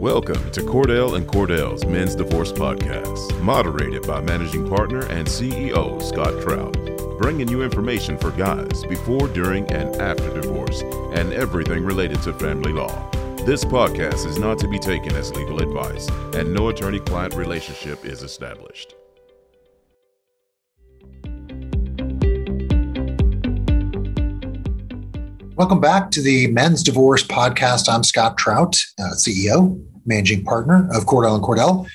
Welcome to Cordell and Cordell's Men's Divorce Podcast, moderated by managing partner and CEO Scott Trout, bringing you information for guys before, during, and after divorce, and everything related to family law. This podcast is not to be taken as legal advice, and no attorney client relationship is established. Welcome back to the Men's Divorce Podcast. I'm Scott Trout, uh, CEO, managing partner of Cordell and Cordell.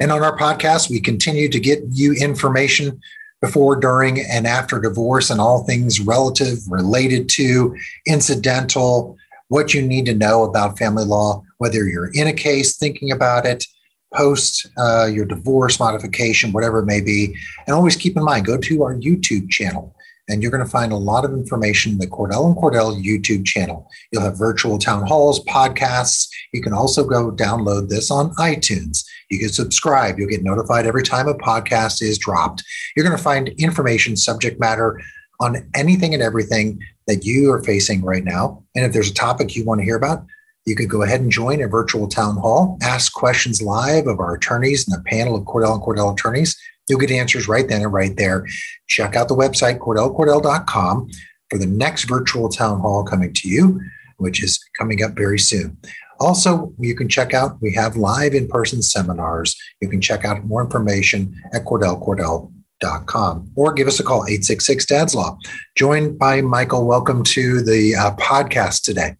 And on our podcast, we continue to get you information before, during, and after divorce and all things relative, related to, incidental, what you need to know about family law, whether you're in a case thinking about it, post uh, your divorce modification, whatever it may be. And always keep in mind, go to our YouTube channel and you're going to find a lot of information in the Cordell and Cordell YouTube channel. You'll have virtual town halls, podcasts. You can also go download this on iTunes. You can subscribe. You'll get notified every time a podcast is dropped. You're going to find information, subject matter on anything and everything that you are facing right now. And if there's a topic you want to hear about, you could go ahead and join a virtual town hall, ask questions live of our attorneys and a panel of Cordell and Cordell attorneys. You'll get answers right then and right there. Check out the website, cordellcordell.com, for the next virtual town hall coming to you, which is coming up very soon. Also, you can check out, we have live in person seminars. You can check out more information at cordellcordell.com or give us a call, 866 Dad's Law. Joined by Michael. Welcome to the uh, podcast today.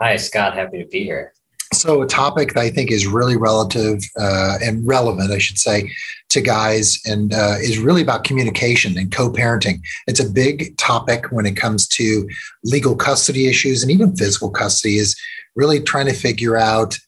Hi, Scott. Happy to be here. So, a topic that I think is really relative uh, and relevant, I should say, to guys and uh, is really about communication and co parenting. It's a big topic when it comes to legal custody issues and even physical custody, is really trying to figure out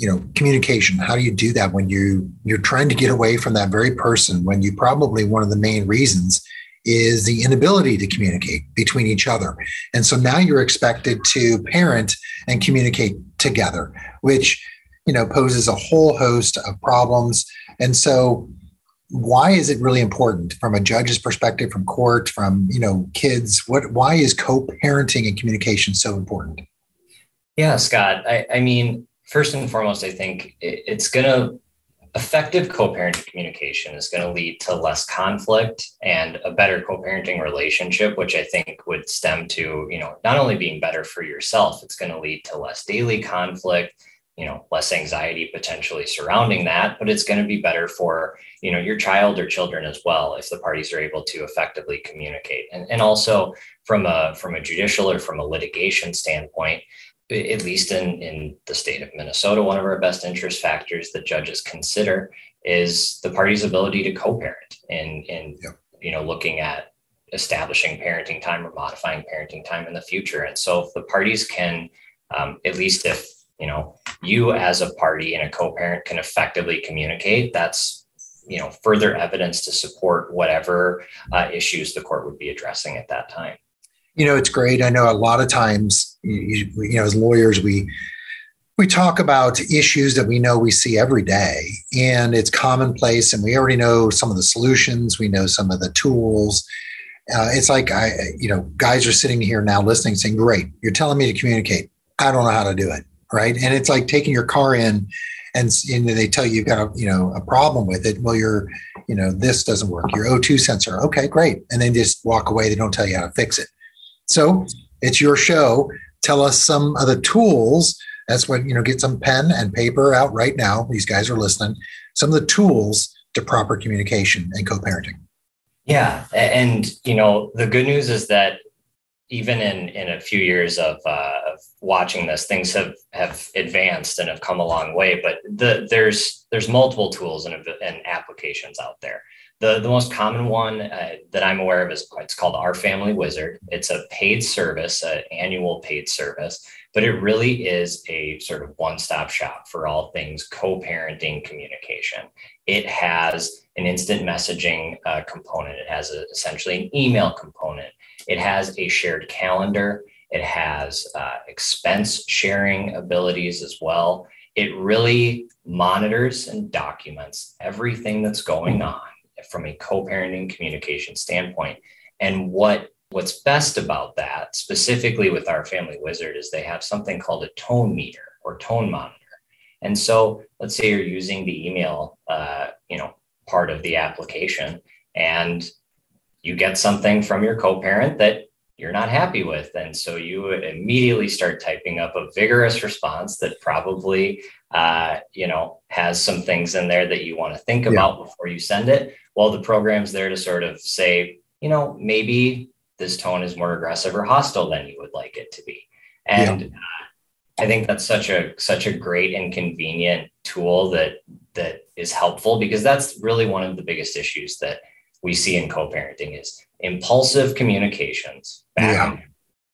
you know communication how do you do that when you you're trying to get away from that very person when you probably one of the main reasons is the inability to communicate between each other and so now you're expected to parent and communicate together which you know poses a whole host of problems. And so why is it really important from a judge's perspective from court from you know kids? What why is co-parenting and communication so important? Yeah scott i, I mean first and foremost i think it's going to effective co-parenting communication is going to lead to less conflict and a better co-parenting relationship which i think would stem to you know not only being better for yourself it's going to lead to less daily conflict you know less anxiety potentially surrounding that but it's going to be better for you know your child or children as well if the parties are able to effectively communicate. And, and also from a from a judicial or from a litigation standpoint at least in in the state of minnesota one of our best interest factors that judges consider is the party's ability to co-parent and and you know looking at establishing parenting time or modifying parenting time in the future. And so if the parties can um, at least if you know you as a party and a co-parent can effectively communicate that's you know further evidence to support whatever uh, issues the court would be addressing at that time you know it's great i know a lot of times you, you know as lawyers we we talk about issues that we know we see every day and it's commonplace and we already know some of the solutions we know some of the tools uh, it's like i you know guys are sitting here now listening saying great you're telling me to communicate i don't know how to do it right? And it's like taking your car in and, and they tell you you've got a you know a problem with it. Well, your you know this doesn't work. Your O2 sensor, okay, great, and then just walk away. They don't tell you how to fix it. So it's your show. Tell us some of the tools. That's what you know. Get some pen and paper out right now. These guys are listening. Some of the tools to proper communication and co-parenting. Yeah, and you know the good news is that even in in a few years of, uh, of watching this, things have have advanced and have come a long way. But the, there's there's multiple tools and, and applications out there. The the most common one uh, that I'm aware of is it's called Our Family Wizard. It's a paid service, an annual paid service, but it really is a sort of one stop shop for all things co-parenting communication. It has an instant messaging uh, component. It has a, essentially an email component it has a shared calendar. It has uh, expense sharing abilities as well. It really monitors and documents everything that's going on from a co-parenting communication standpoint. And what what's best about that, specifically with our family wizard, is they have something called a tone meter or tone monitor. And so let's say you're using the email, uh, you know, part of the application and you get something from your co-parent that you're not happy with. And so you immediately start typing up a vigorous response that probably, uh, you know, has some things in there that you want to think about yeah. before you send it. While the program's there to sort of say, you know, maybe this tone is more aggressive or hostile than you would like it to be. And yeah. uh, I think that's such a such a great and convenient tool that that is helpful because that's really one of the biggest issues that we see in co-parenting is impulsive communications yeah.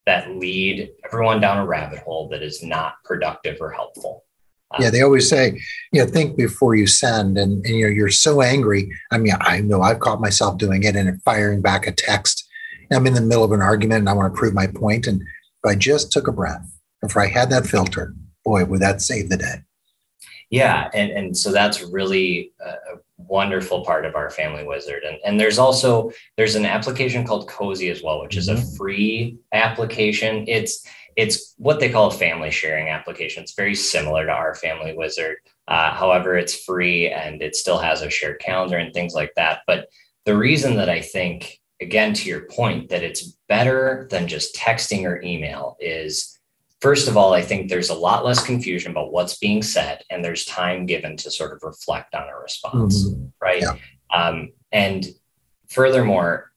that lead everyone down a rabbit hole that is not productive or helpful. Um, yeah, they always say, you know, think before you send, and, and you know, you're so angry. I mean, I know I've caught myself doing it and firing back a text. I'm in the middle of an argument and I want to prove my point. and if I just took a breath, if I had that filter, boy, would that save the day. Yeah, and and so that's really a wonderful part of our family wizard. And, and there's also there's an application called Cozi as well which is a mm-hmm. free application. It's it's what they call a family sharing application. It's very similar to our family wizard. Uh, however it's free and it still has a shared calendar and things like that. But the reason that i think again to your point that it's better than just texting or email is First of all, I think there's a lot less confusion about what's being said, and there's time given to sort of reflect on a response, mm-hmm. right? Yeah. Um, and furthermore,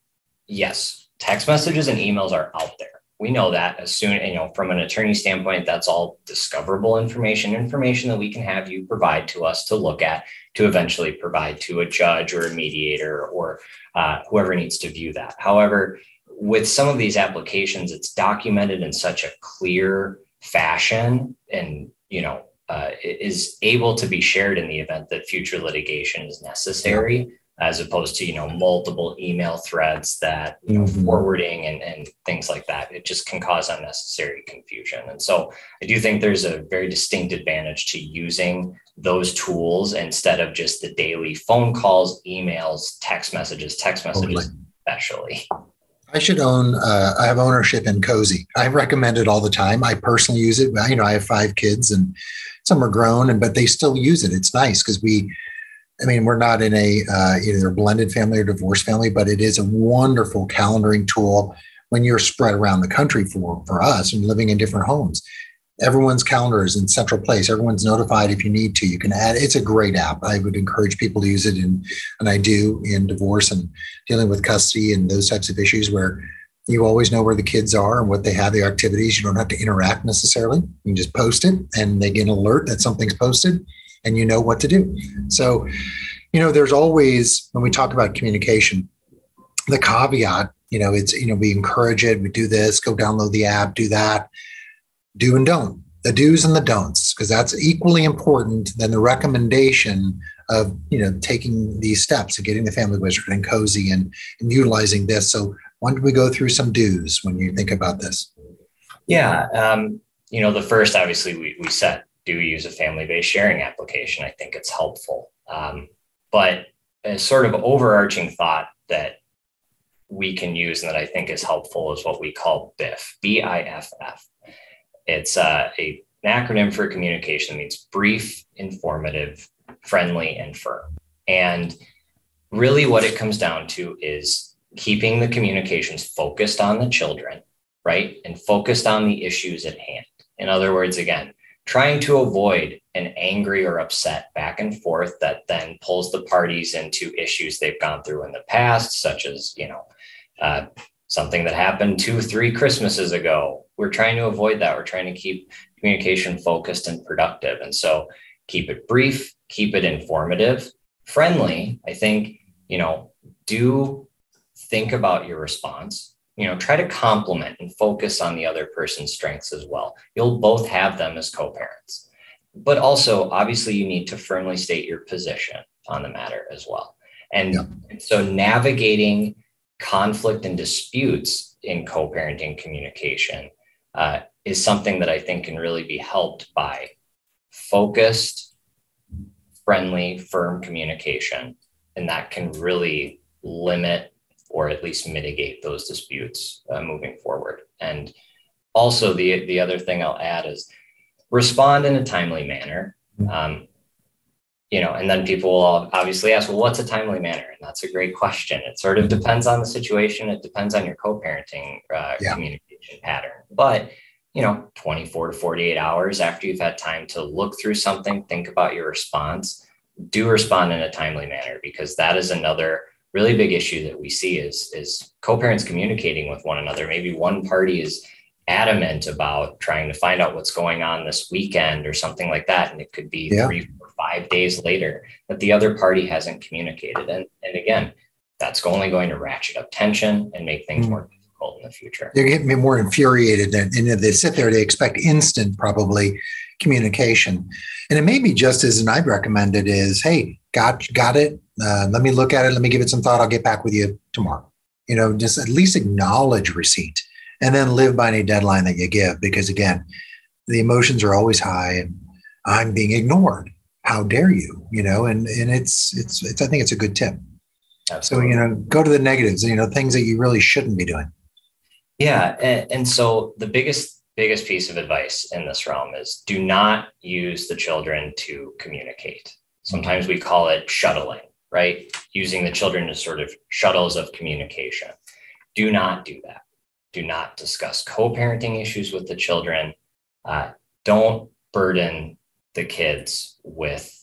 yes, text messages and emails are out there. We know that as soon, you know, from an attorney standpoint, that's all discoverable information, information that we can have you provide to us to look at to eventually provide to a judge or a mediator or uh, whoever needs to view that. However, with some of these applications, it's documented in such a clear fashion and, you know, uh, is able to be shared in the event that future litigation is necessary, as opposed to, you know, multiple email threads that, you know, mm-hmm. forwarding and, and things like that. It just can cause unnecessary confusion. And so I do think there's a very distinct advantage to using those tools instead of just the daily phone calls, emails, text messages, text messages, totally. especially. I should own. Uh, I have ownership in Cozi. I recommend it all the time. I personally use it. You know, I have five kids, and some are grown, and but they still use it. It's nice because we. I mean, we're not in a uh, either a blended family or divorced family, but it is a wonderful calendaring tool when you're spread around the country for for us and living in different homes everyone's calendar is in central place. Everyone's notified if you need to. You can add it's a great app. I would encourage people to use it in and i do in divorce and dealing with custody and those types of issues where you always know where the kids are and what they have the activities. You don't have to interact necessarily. You can just post it and they get an alert that something's posted and you know what to do. So you know there's always when we talk about communication the caveat you know it's you know we encourage it we do this go download the app do that do and don't, the do's and the don'ts, because that's equally important than the recommendation of you know taking these steps and getting the family wizard and Cozi and, and utilizing this. So why don't we go through some do's when you think about this? Yeah, um, you know, the first obviously we, we said do use a family-based sharing application. I think it's helpful, um, but a sort of overarching thought that we can use and that I think is helpful is what we call BIFF, B-I-F-F. It's uh, a, an acronym for communication that means brief, informative, friendly, and firm. And really, what it comes down to is keeping the communications focused on the children, right? And focused on the issues at hand. In other words, again, trying to avoid an angry or upset back and forth that then pulls the parties into issues they've gone through in the past, such as, you know, uh, something that happened two, three Christmases ago. We're trying to avoid that. We're trying to keep communication focused and productive. And so keep it brief, keep it informative, friendly. I think, you know, do think about your response. You know, try to compliment and focus on the other person's strengths as well. You'll both have them as co parents. But also, obviously, you need to firmly state your position on the matter as well. And yeah. so, navigating conflict and disputes in co-parenting communication uh, is something that I think can really be helped by focused, friendly, firm communication, and that can really limit or at least mitigate those disputes uh, moving forward. And also, the the other thing I'll add is respond in a timely manner. Um, you know, and then people will obviously ask, well, what's a timely manner? And that's a great question. It sort of depends on the situation. It depends on your co-parenting uh, yeah. communication pattern. But you know, 24 to 48 hours after you've had time to look through something, think about your response, do respond in a timely manner because that is another really big issue that we see is is co-parents communicating with one another. Maybe one party is adamant about trying to find out what's going on this weekend or something like that. And it could be yeah. three five days later that the other party hasn't communicated. And, and again, that's only going to ratchet up tension and make things mm. more difficult in the future. They're getting more infuriated and, and they sit there, they expect instant probably communication. And it may be just as, and I'd recommend it is, hey, got, got it. Uh, let me look at it. Let me give it some thought. I'll get back with you tomorrow. You know, just at least acknowledge receipt and then live by any deadline that you give. Because again, the emotions are always high and I'm being ignored. How dare you? You know, and and it's it's it's I think it's a good tip. Absolutely. So, you know, go to the negatives, you know, things that you really shouldn't be doing. Yeah. And, and so the biggest biggest piece of advice in this realm is do not use the children to communicate. Sometimes we call it shuttling, right? Using the children as sort of shuttles of communication. Do not do that do not discuss co-parenting issues with the children uh, don't burden the kids with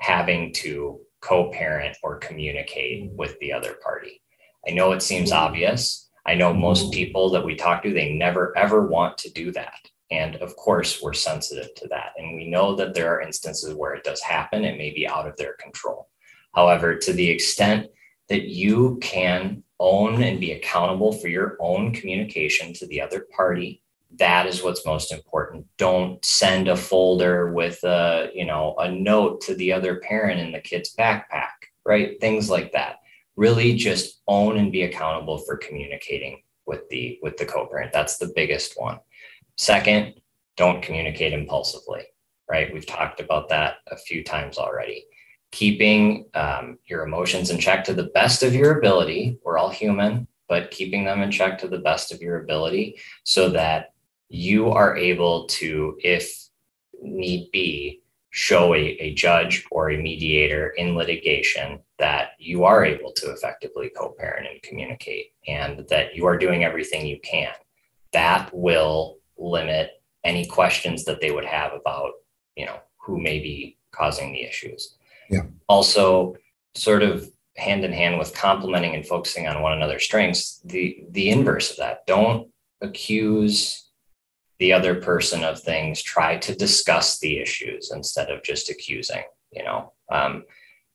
having to co-parent or communicate mm-hmm. with the other party. I know it seems mm-hmm. obvious. I know mm-hmm. most people that we talk to they never ever want to do that. And of course we're sensitive to that. And we know that there are instances where it does happen. It may be out of their control. However to the extent that you can own and be accountable for your own communication to the other party that is what's most important. Don't send a folder with a you know a note to the other parent in the kid's backpack right? Things like that. Really just own and be accountable for communicating with the with the co-parent. That's the biggest one. Second don't communicate impulsively right? We've talked about that a few times already. Keeping um, your emotions in check to the best of your ability. We're all human, but keeping them in check to the best of your ability so that you are able to, if need be, show a, a judge or a mediator in litigation that you are able to effectively co parent and communicate and that you are doing everything you can. That will limit any questions that they would have about, you know, who may be causing the issues. Yeah. Also, sort of hand in hand with complementing and focusing on one another's strengths, the the inverse of that. Don't accuse the other person of things. Try to discuss the issues instead of just accusing. You know, um,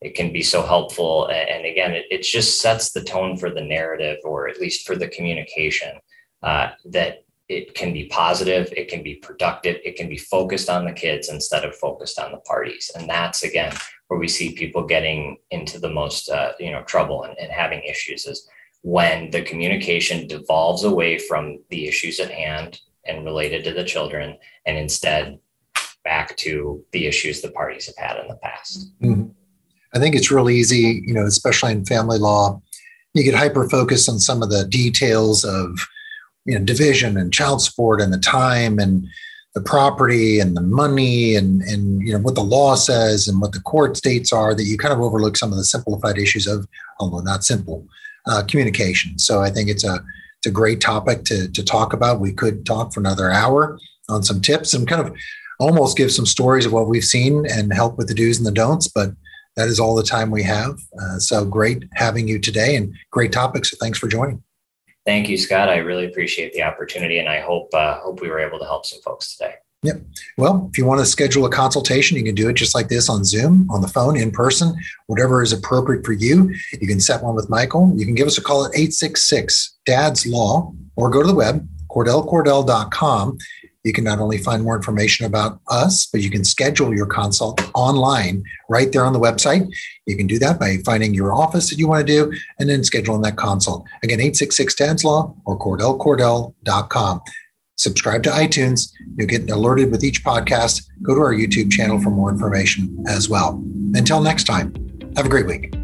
it can be so helpful. And again, it, it just sets the tone for the narrative, or at least for the communication. Uh, that it can be positive, it can be productive, it can be focused on the kids instead of focused on the parties. And that's again where we see people getting into the most uh, you know trouble and, and having issues is when the communication devolves away from the issues at hand and related to the children and instead back to the issues the parties have had in the past mm-hmm. i think it's really easy you know especially in family law you get hyper focused on some of the details of you know division and child support and the time and the property and the money and and you know what the law says and what the court states are that you kind of overlook some of the simplified issues of although not simple uh, communication so i think it's a it's a great topic to to talk about we could talk for another hour on some tips and kind of almost give some stories of what we've seen and help with the do's and the don'ts but that is all the time we have uh, so great having you today and great topic so thanks for joining Thank you, Scott. I really appreciate the opportunity, and I hope uh, hope we were able to help some folks today. Yep. Well, if you want to schedule a consultation, you can do it just like this on Zoom, on the phone, in person, whatever is appropriate for you. You can set one with Michael. You can give us a call at 866 Dad's Law or go to the web, cordellcordell.com, you can not only find more information about us, but you can schedule your consult online right there on the website. You can do that by finding your office that you want to do and then scheduling that consult. Again, 866 Dad's Law or CordellCordell.com. Subscribe to iTunes. You'll get alerted with each podcast. Go to our YouTube channel for more information as well. Until next time, have a great week.